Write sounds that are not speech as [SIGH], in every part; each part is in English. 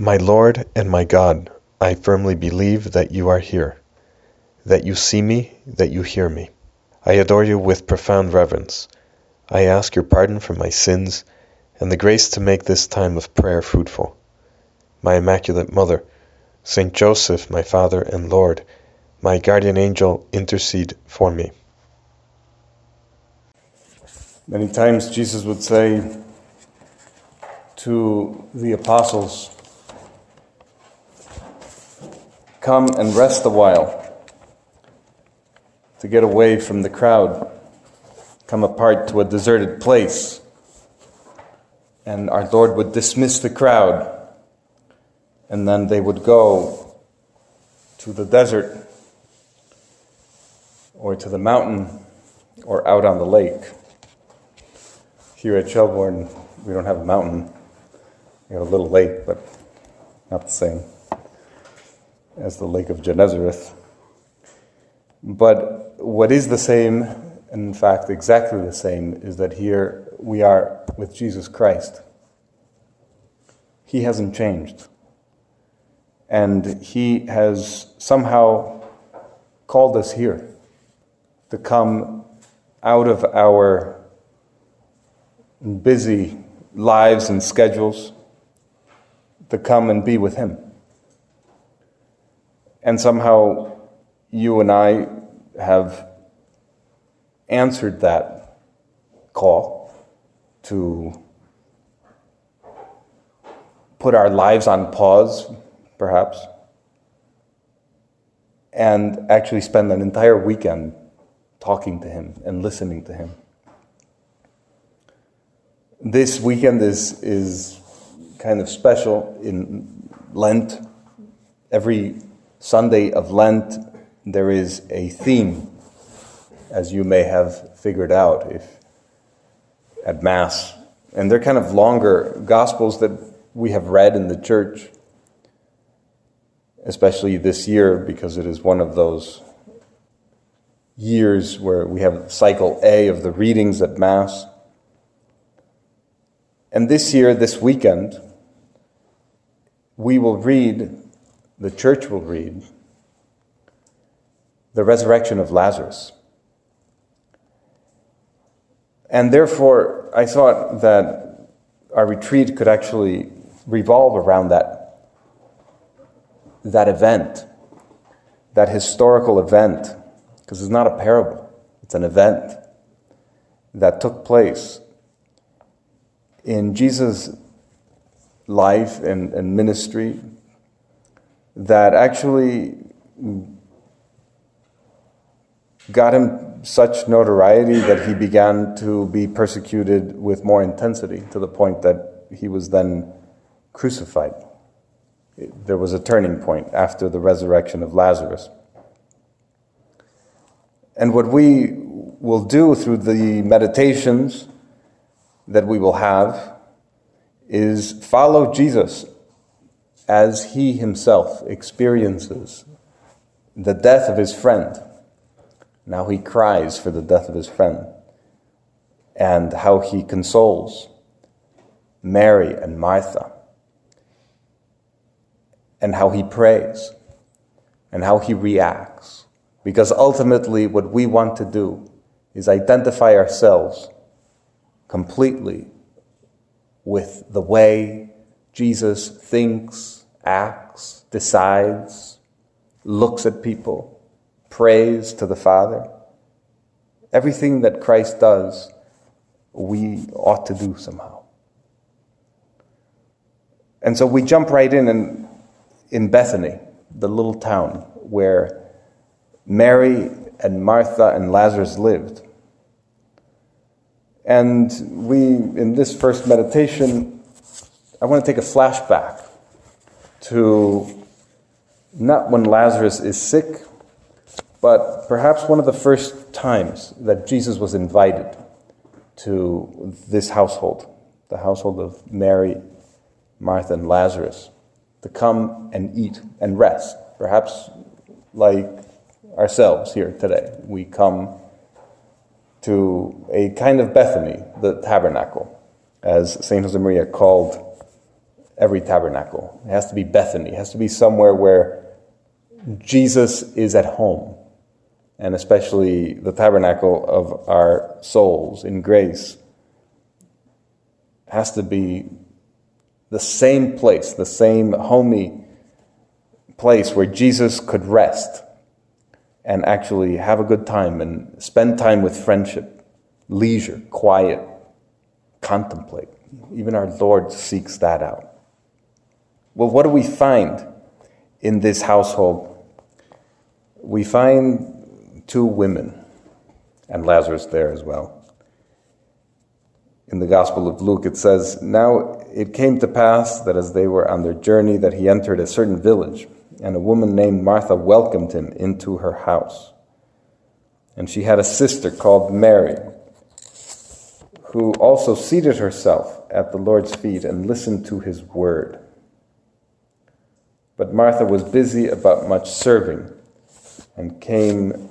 My Lord and my God, I firmly believe that you are here, that you see me, that you hear me. I adore you with profound reverence. I ask your pardon for my sins and the grace to make this time of prayer fruitful. My Immaculate Mother, Saint Joseph, my Father and Lord, my guardian angel, intercede for me. Many times Jesus would say to the apostles, Come and rest a while, to get away from the crowd, come apart to a deserted place. And our Lord would dismiss the crowd, and then they would go to the desert or to the mountain or out on the lake. Here at Shellbourne, we don't have a mountain. We have a little lake, but not the same as the Lake of Gennesareth. But what is the same, in fact exactly the same, is that here we are with Jesus Christ. He hasn't changed. And He has somehow called us here to come out of our busy lives and schedules, to come and be with Him. And somehow you and I have answered that call to put our lives on pause, perhaps, and actually spend an entire weekend talking to Him and listening to Him. This weekend is, is kind of special in Lent. Every Sunday of Lent, there is a theme, as you may have figured out if at Mass. And they're kind of longer Gospels that we have read in the church, especially this year because it is one of those years where we have cycle A of the readings at Mass. And this year, this weekend, we will read the church will read the resurrection of Lazarus. And therefore, I thought that our retreat could actually revolve around that, that event, that historical event, because it's not a parable, it's an event that took place in Jesus' life and, and ministry that actually got him such notoriety that he began to be persecuted with more intensity to the point that he was then crucified. There was a turning point after the resurrection of Lazarus. And what we will do through the meditations that we will have is follow Jesus as he himself experiences the death of his friend. Now he cries for the death of his friend, and how he consoles Mary and Martha, and how he prays, and how he reacts. Because ultimately, what we want to do is identify ourselves completely with the way Jesus thinks, acts, decides, looks at people, prays to the Father. Everything that Christ does, we ought to do somehow. And so we jump right in in, in Bethany, the little town where Mary and Martha and Lazarus lived. And we, in this first meditation, I want to take a flashback to not when Lazarus is sick, but perhaps one of the first times that Jesus was invited to this household, the household of Mary, Martha, and Lazarus, to come and eat and rest. Perhaps like ourselves here today, we come to a kind of Bethany, the tabernacle, as St. Josemaria called every tabernacle. It has to be Bethany. It has to be somewhere where Jesus is at home, and especially the tabernacle of our souls in grace has to be the same place, the same homey place where Jesus could rest and actually have a good time and spend time with friendship, leisure, quiet, contemplate. Even our Lord seeks that out. Well, what do we find in this household? We find two women, and Lazarus there as well. In the Gospel of Luke, it says, Now it came to pass that as they were on their journey, that he entered a certain village and a woman named Martha welcomed him into her house. And she had a sister called Mary, who also seated herself at the Lord's feet and listened to his word. But Martha was busy about much serving and came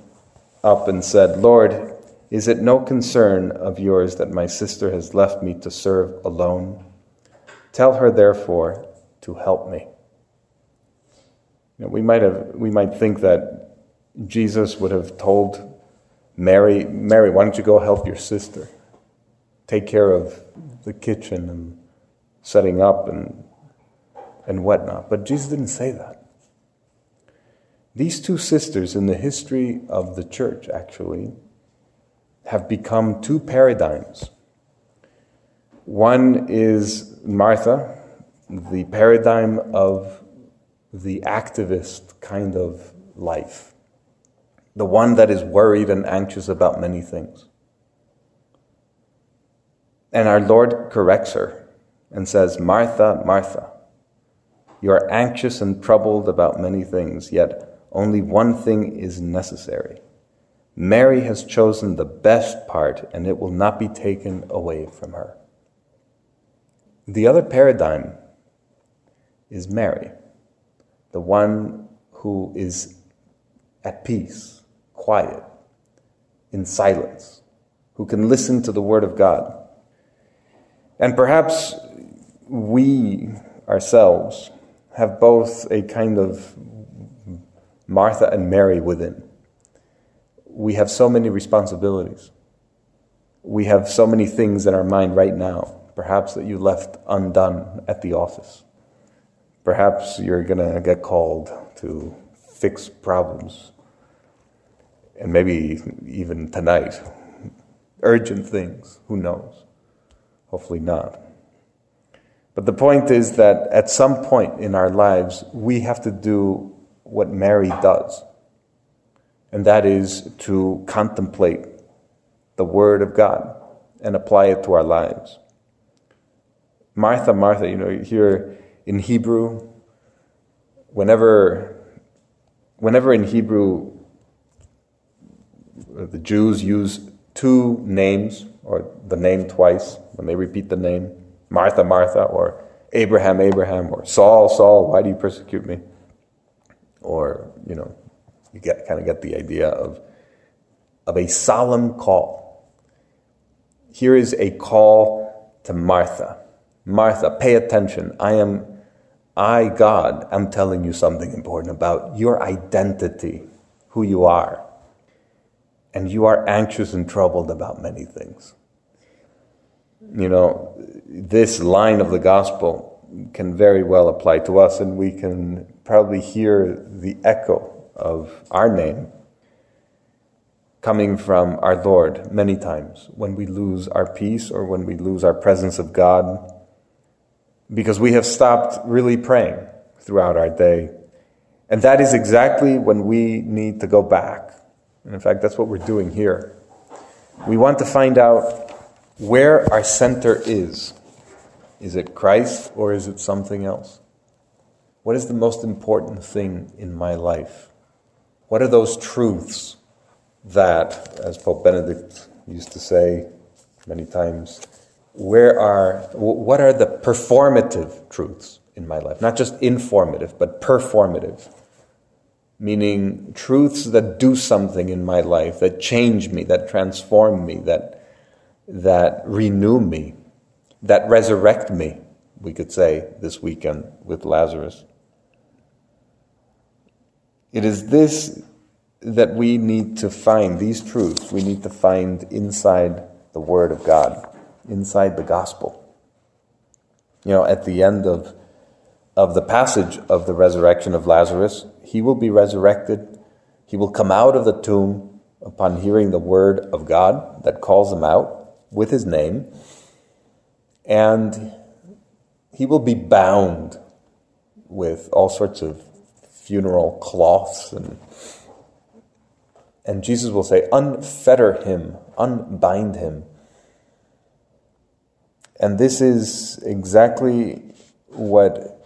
up and said, Lord, is it no concern of yours that my sister has left me to serve alone? Tell her, therefore, to help me. We might have we might think that Jesus would have told Mary, Mary, why don't you go help your sister? Take care of the kitchen and setting up and and whatnot. But Jesus didn't say that. These two sisters in the history of the church actually have become two paradigms. One is Martha, the paradigm of the activist kind of life, the one that is worried and anxious about many things. And our Lord corrects her and says, Martha, Martha, you are anxious and troubled about many things, yet only one thing is necessary. Mary has chosen the best part, and it will not be taken away from her. The other paradigm is Mary the one who is at peace, quiet, in silence, who can listen to the Word of God. And perhaps we ourselves have both a kind of Martha and Mary within. We have so many responsibilities. We have so many things in our mind right now, perhaps that you left undone at the office. Perhaps you're going to get called to fix problems. And maybe even tonight. Urgent things. Who knows? Hopefully not. But the point is that at some point in our lives, we have to do what Mary does. And that is to contemplate the Word of God and apply it to our lives. Martha, Martha, you know, here in Hebrew, whenever, whenever in Hebrew the Jews use two names, or the name twice, when they repeat the name, Martha, Martha, or Abraham, Abraham, or Saul, Saul, why do you persecute me? Or, you know, you get, kind of get the idea of, of a solemn call. Here is a call to Martha. Martha, pay attention. I am I, God, am telling you something important about your identity, who you are. And you are anxious and troubled about many things. You know, this line of the gospel can very well apply to us, and we can probably hear the echo of our name coming from our Lord many times when we lose our peace or when we lose our presence of God because we have stopped really praying throughout our day. And that is exactly when we need to go back. And in fact, that's what we're doing here. We want to find out where our center is. Is it Christ or is it something else? What is the most important thing in my life? What are those truths that, as Pope Benedict used to say many times, where are what are the performative truths in my life not just informative but performative meaning truths that do something in my life that change me that transform me that that renew me that resurrect me we could say, this weekend with Lazarus. It is this that we need to find, these truths, we need to find inside the Word of God, inside the gospel. You know, at the end of, of the passage of the resurrection of Lazarus, he will be resurrected. He will come out of the tomb upon hearing the word of God that calls him out with his name. And he will be bound with all sorts of funeral cloths and and Jesus will say, unfetter him, unbind him. And this is exactly what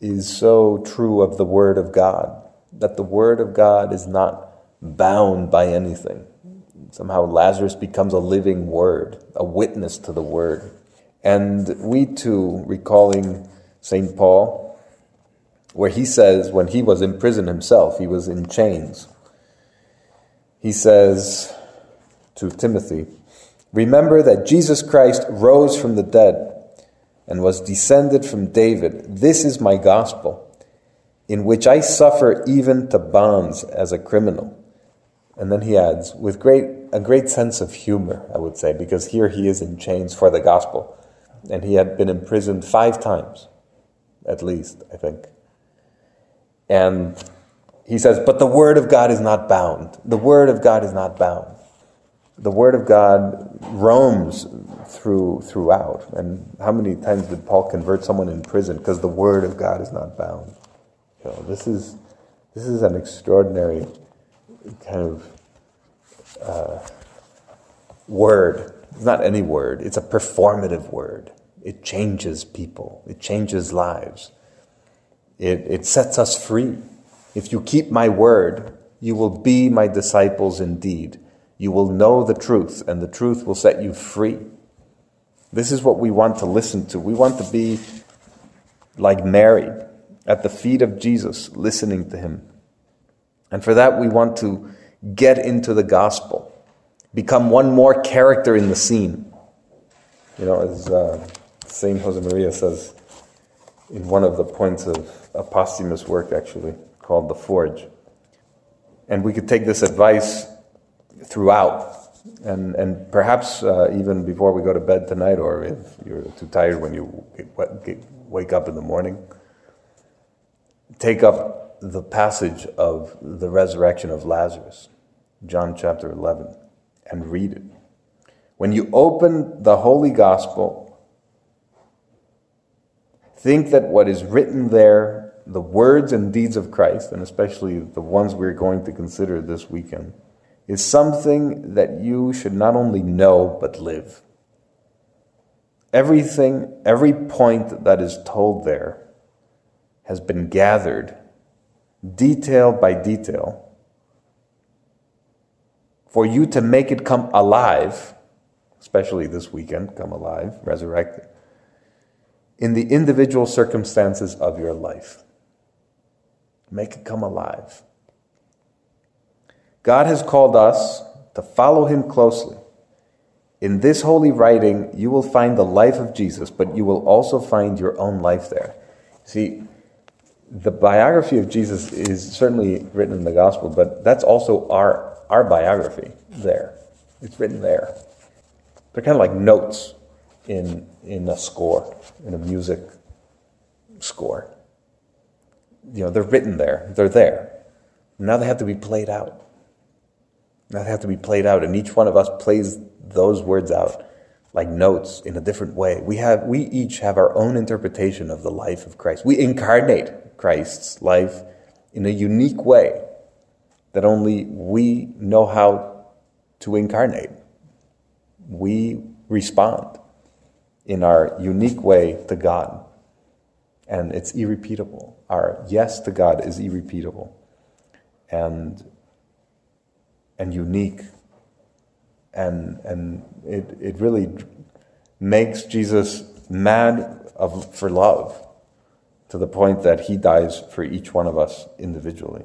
is so true of the Word of God that the Word of God is not bound by anything. Somehow Lazarus becomes a living Word, a witness to the Word. And we too, recalling St. Paul, where he says when he was in prison himself, he was in chains he says to Timothy, Remember that Jesus Christ rose from the dead and was descended from David. This is my gospel, in which I suffer even to bonds as a criminal. And then he adds, with great, a great sense of humor, I would say, because here he is in chains for the gospel. And he had been imprisoned five times, at least, I think. And he says, but the Word of God is not bound. The Word of God is not bound. The Word of God roams through throughout. And how many times did Paul convert someone in prison because the Word of God is not bound? Know, this is this is an extraordinary kind of uh, word. It's not any word. It's a performative word. It changes people. It changes lives. It, it sets us free. If you keep my word, you will be my disciples indeed. You will know the truth, and the truth will set you free. This is what we want to listen to. We want to be like Mary at the feet of Jesus, listening to him. And for that, we want to get into the gospel, become one more character in the scene. You know, as uh, St. Josemaria says in one of the points of a posthumous work, actually called The Forge. And we could take this advice throughout, and, and perhaps uh, even before we go to bed tonight, or if you're too tired when you wake up in the morning, take up the passage of the resurrection of Lazarus, John chapter 11, and read it. When you open the Holy Gospel, think that what is written there the words and deeds of Christ, and especially the ones we're going to consider this weekend, is something that you should not only know, but live. Everything, every point that is told there has been gathered, detail by detail, for you to make it come alive, especially this weekend, come alive, resurrected, in the individual circumstances of your life. Make it come alive. God has called us to follow him closely. In this holy writing, you will find the life of Jesus, but you will also find your own life there. See, the biography of Jesus is certainly written in the gospel, but that's also our, our biography there. It's written there. They're kind of like notes in, in a score, in a music score you know, they're written there, they're there. Now they have to be played out. Now they have to be played out, and each one of us plays those words out like notes in a different way. We have we each have our own interpretation of the life of Christ. We incarnate Christ's life in a unique way that only we know how to incarnate. We respond in our unique way to God and it's irrepeatable. Our yes to God is irrepeatable and and unique. And and it, it really makes Jesus mad of, for love to the point that he dies for each one of us individually.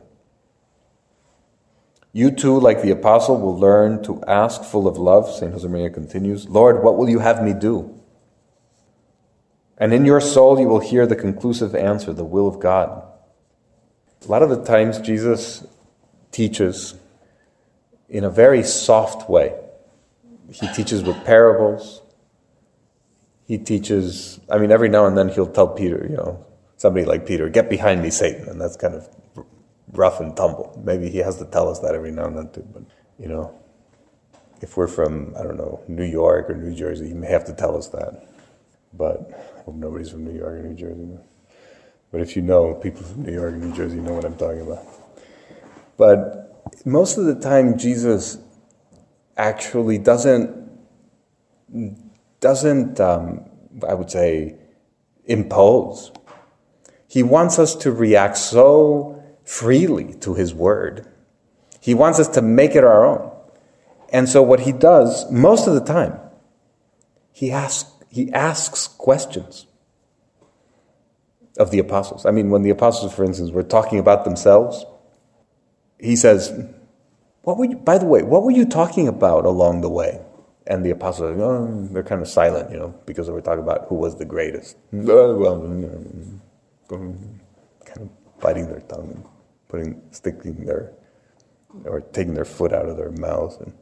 You too, like the apostle, will learn to ask full of love. St. Josemaria continues, Lord, what will you have me do? And in your soul, you will hear the conclusive answer, the will of God. A lot of the times, Jesus teaches in a very soft way. He teaches with parables. He teaches, I mean, every now and then he'll tell Peter, you know, somebody like Peter, get behind me, Satan. And that's kind of rough and tumble. Maybe he has to tell us that every now and then too. But, you know, if we're from, I don't know, New York or New Jersey, he may have to tell us that. But I hope nobody's from New York or New Jersey. But if you know people from New York and New Jersey, you know what I'm talking about. But most of the time, Jesus actually doesn't doesn't um, I would say impose. He wants us to react so freely to His word. He wants us to make it our own. And so, what He does most of the time, He asks he asks questions of the apostles. I mean, when the apostles, for instance, were talking about themselves, he says, what were you, by the way, what were you talking about along the way? And the apostles, oh, they're kind of silent, you know, because they were talking about who was the greatest. [LAUGHS] Uh, kind of biting their tongue and putting, sticking their, or taking their foot out of their mouth. And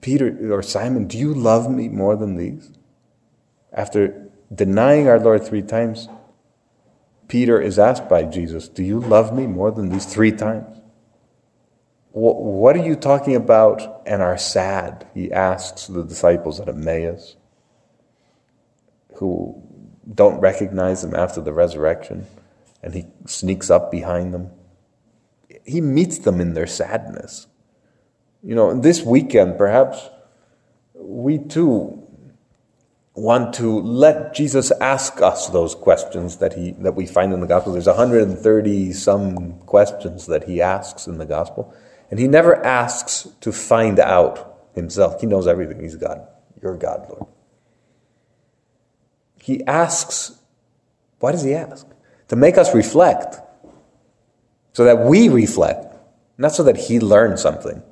Peter or Simon, do you love me more than these? After denying our Lord three times, Peter is asked by Jesus, Do you love me more than these three times? What are you talking about and are sad? He asks the disciples at Emmaus who don't recognize him after the resurrection, and he sneaks up behind them. He meets them in their sadness. You know, this weekend, perhaps we too want to let Jesus ask us those questions that he that we find in the gospel. There's 130 some questions that he asks in the gospel, and he never asks to find out himself. He knows everything. He's God. You're God, Lord. He asks, why does he ask? To make us reflect, so that we reflect, not so that he learns something.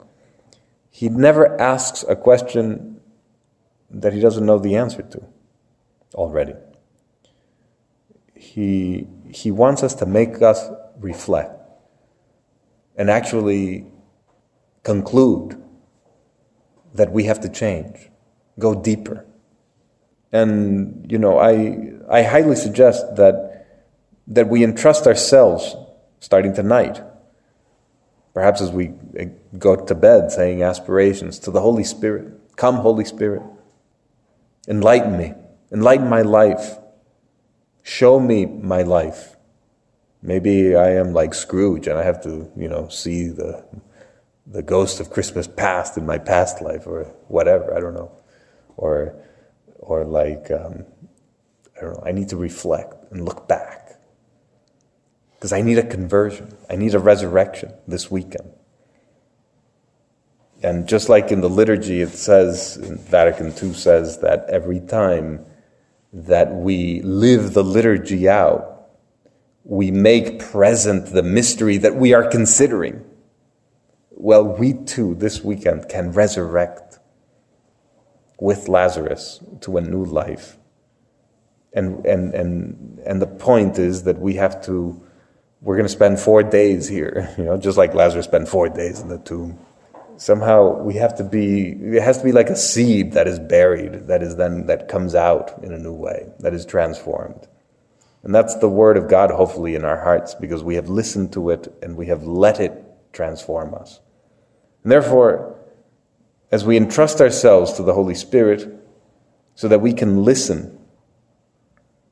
He never asks a question that he doesn't know the answer to already. He, he wants us to make us reflect and actually conclude that we have to change, go deeper. And, you know, I, I highly suggest that, that we entrust ourselves, starting tonight, perhaps as we eh, go to bed saying aspirations, to the Holy Spirit. Come, Holy Spirit. Enlighten me. Enlighten my life. Show me my life. Maybe I am like Scrooge and I have to, you know, see the, the ghost of Christmas past in my past life or whatever. I don't know. Or, or like, um, I don't know. I need to reflect and look back. Because I need a conversion. I need a resurrection this weekend. And just like in the liturgy, it says, Vatican II says that every time that we live the liturgy out, we make present the mystery that we are considering. Well, we too, this weekend, can resurrect with Lazarus to a new life. And, and, and, and the point is that we have to, we're going to spend four days here, [LAUGHS] you know, just like Lazarus spent four days in the tomb. Somehow we have to be it has to be like a seed that is buried that is then that comes out in a new way that is transformed. And that's the word of god hopefully in our hearts because we have listened to it and we have let it transform us. And therefore as we entrust ourselves to the holy spirit so that we can listen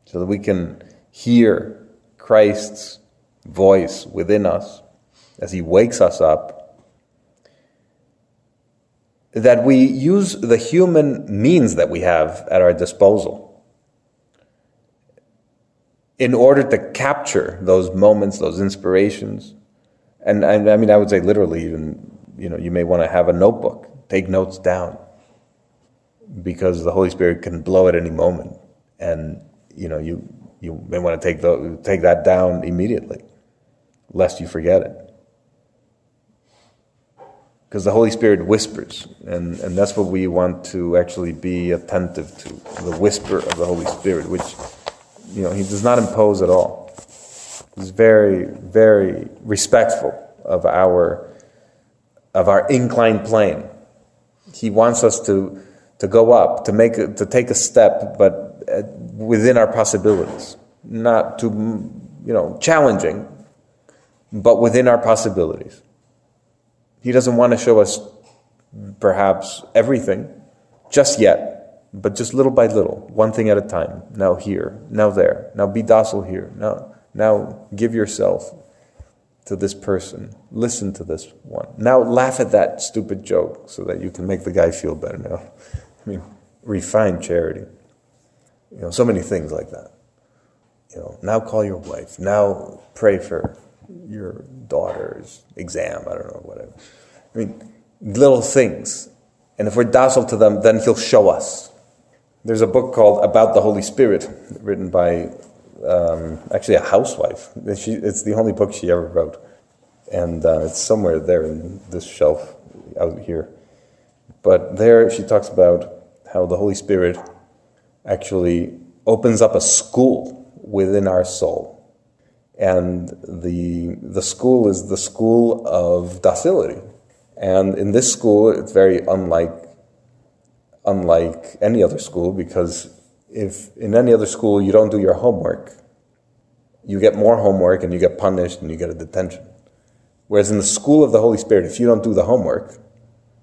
so that we can hear christ's voice within us as he wakes us up that we use the human means that we have at our disposal in order to capture those moments, those inspirations. And, and I mean, I would say literally, even, you know, you may want to have a notebook, take notes down, because the Holy Spirit can blow at any moment. And, you know, you, you may want to take, the, take that down immediately, lest you forget it. because the Holy Spirit whispers, and, and that's what we want to actually be attentive to the whisper of the Holy Spirit, which you know he does not impose at all. He's very, very respectful of our of our inclined plane. He wants us to to go up, to make to take a step, but uh, within our possibilities, not too you know challenging, but within our possibilities. He doesn't want to show us perhaps everything just yet, but just little by little, one thing at a time. Now here, now there. Now be docile here. Now, now give yourself to this person. Listen to this one. Now laugh at that stupid joke so that you can make the guy feel better. Now, I mean, refine charity. You know, so many things like that. You know, now call your wife. Now pray for your daughter's exam. I don't know, whatever. I mean, little things. And if we're docile to them, then He'll show us. There's a book called About the Holy Spirit, written by um, actually a housewife. She, it's the only book she ever wrote. And uh, it's somewhere there in this shelf out here. But there she talks about how the Holy Spirit actually opens up a school within our soul and the, the school is the school of docility. And in this school, it's very unlike, unlike any other school because if in any other school you don't do your homework, you get more homework and you get punished and you get a detention. Whereas in the school of the Holy Spirit, if you don't do the homework,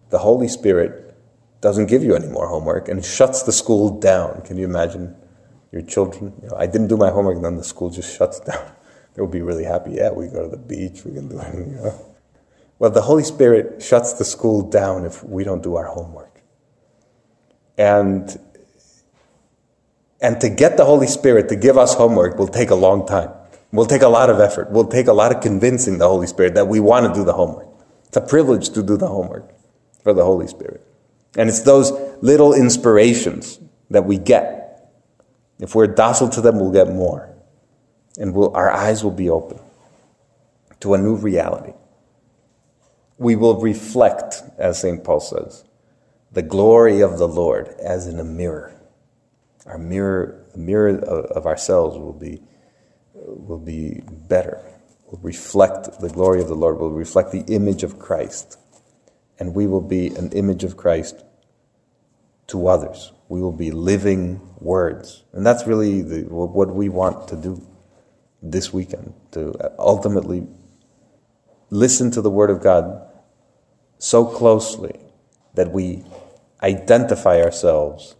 the Holy Spirit doesn't give you any more homework and shuts the school down. Can you imagine your children? You know, I didn't do my homework, and then the school just shuts [LAUGHS] down they'll be really happy. Yeah, we go to the beach, we can do anything. Well, the Holy Spirit shuts the school down if we don't do our homework. And, and to get the Holy Spirit to give us homework will take a long time. Will take a lot of effort. Will take a lot of convincing the Holy Spirit that we want to do the homework. It's a privilege to do the homework for the Holy Spirit. And it's those little inspirations that we get. If we're docile to them, we'll get more and we'll, our eyes will be open to a new reality. We will reflect, as St. Paul says, the glory of the Lord as in a mirror. Our mirror, mirror of ourselves will be, will be better, will reflect the glory of the Lord, will reflect the image of Christ. And we will be an image of Christ to others. We will be living words. And that's really the, what we want to do this weekend to ultimately listen to the Word of God so closely that we identify ourselves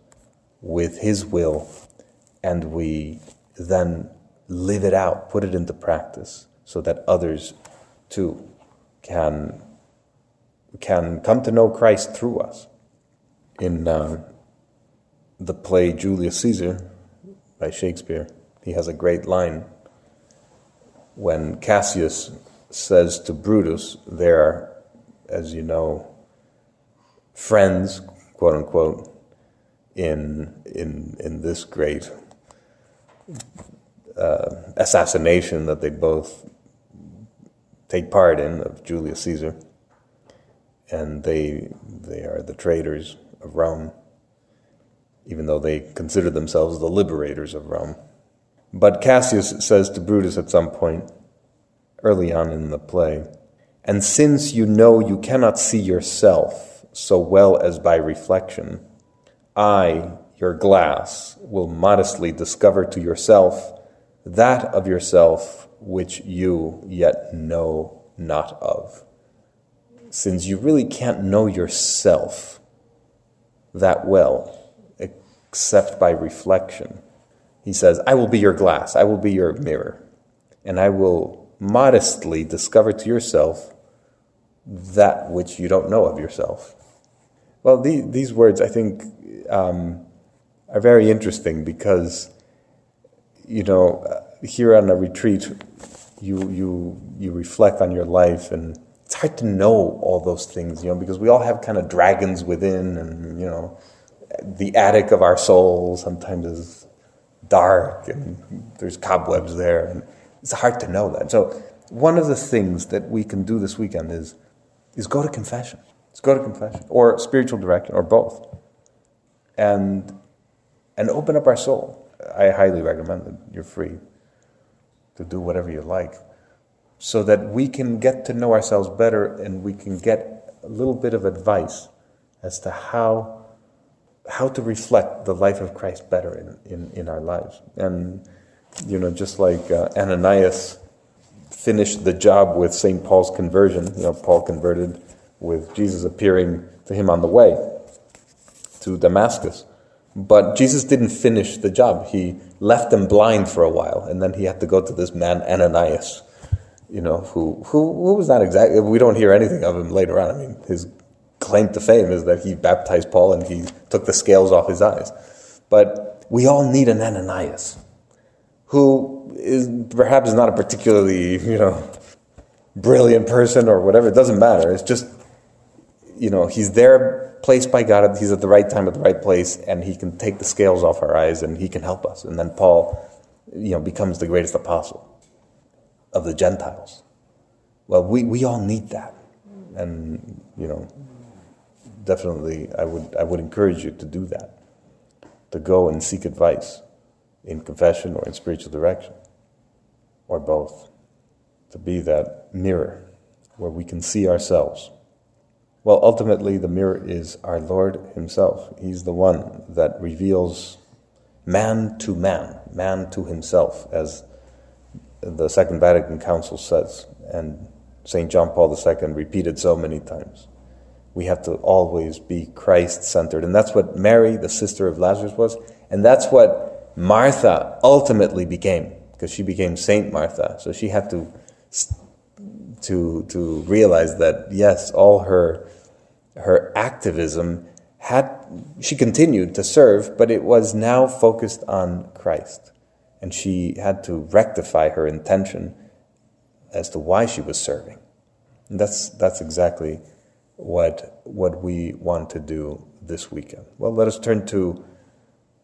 with His will and we then live it out, put it into practice, so that others too can, can come to know Christ through us. In uh, the play Julius Caesar by Shakespeare, he has a great line when Cassius says to Brutus, they're, as you know, friends, quote unquote, in, in, in this great uh, assassination that they both take part in of Julius Caesar. And they, they are the traitors of Rome, even though they consider themselves the liberators of Rome. But Cassius says to Brutus at some point, early on in the play, and since you know you cannot see yourself so well as by reflection, I, your glass, will modestly discover to yourself that of yourself which you yet know not of. Since you really can't know yourself that well, except by reflection, he says, I will be your glass, I will be your mirror, and I will modestly discover to yourself that which you don't know of yourself. Well, the, these words, I think, um, are very interesting because, you know, here on a retreat, you, you, you reflect on your life and it's hard to know all those things, you know, because we all have kind of dragons within and, you know, the attic of our soul sometimes is dark and there's cobwebs there. And it's hard to know that. So, one of the things that we can do this weekend is, is go to confession. Just go to confession or spiritual direction or both. And and open up our soul. I highly recommend that you're free to do whatever you like so that we can get to know ourselves better and we can get a little bit of advice as to how how to reflect the life of Christ better in, in, in our lives. And, you know, just like uh, Ananias finished the job with St. Paul's conversion, you know, Paul converted with Jesus appearing to him on the way to Damascus. But Jesus didn't finish the job. He left them blind for a while, and then he had to go to this man Ananias, you know, who who, who was not exactly. We don't hear anything of him later on. I mean, his claim to fame is that he baptized Paul and he took the scales off his eyes. But we all need an Ananias, who is perhaps not a particularly you know brilliant person or whatever. It doesn't matter. It's just you know he's there placed by God. He's at the right time at the right place, and he can take the scales off our eyes and he can help us. And then Paul, you know, becomes the greatest apostle of the Gentiles. Well, we, we all need that. And, you know, definitely I would, I would encourage you to do that, to go and seek advice in confession or in spiritual direction, or both, to be that mirror where we can see ourselves well, ultimately, the mirror is our Lord Himself. He's the one that reveals man to man, man to himself, as the Second Vatican Council says, and St. John Paul II repeated so many times. We have to always be Christ centered. And that's what Mary, the sister of Lazarus, was. And that's what Martha ultimately became, because she became Saint Martha. So she had to, to, to realize that, yes, all her her activism had she continued to serve, but it was now focused on Christ. And she had to rectify her intention as to why she was serving. And that's that's exactly what what we want to do this weekend. Well, let us turn to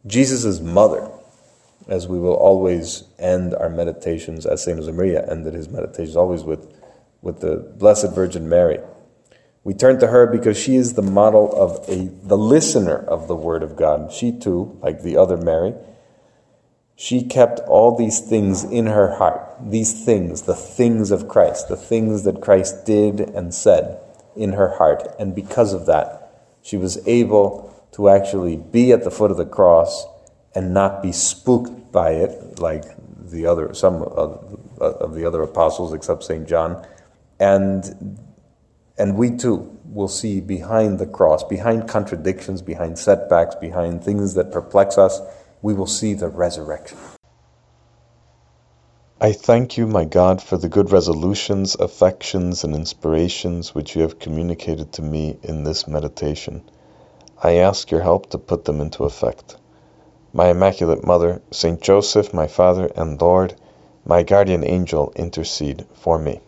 Jesus' mother, as we will always end our meditations, as Saint Josemaria ended his meditations, always with, with the Blessed Virgin Mary. We turn to her because she is the model of a, the listener of the Word of God. She too, like the other Mary, she kept all these things in her heart. These things, the things of Christ, the things that Christ did and said in her heart. And because of that, she was able to actually be at the foot of the cross and not be spooked by it like the other some of, of the other apostles except St. John. And and we too will see behind the cross, behind contradictions, behind setbacks, behind things that perplex us, we will see the resurrection. I thank you, my God, for the good resolutions, affections, and inspirations which you have communicated to me in this meditation. I ask your help to put them into effect. My Immaculate Mother, Saint Joseph, my Father and Lord, my guardian angel, intercede for me.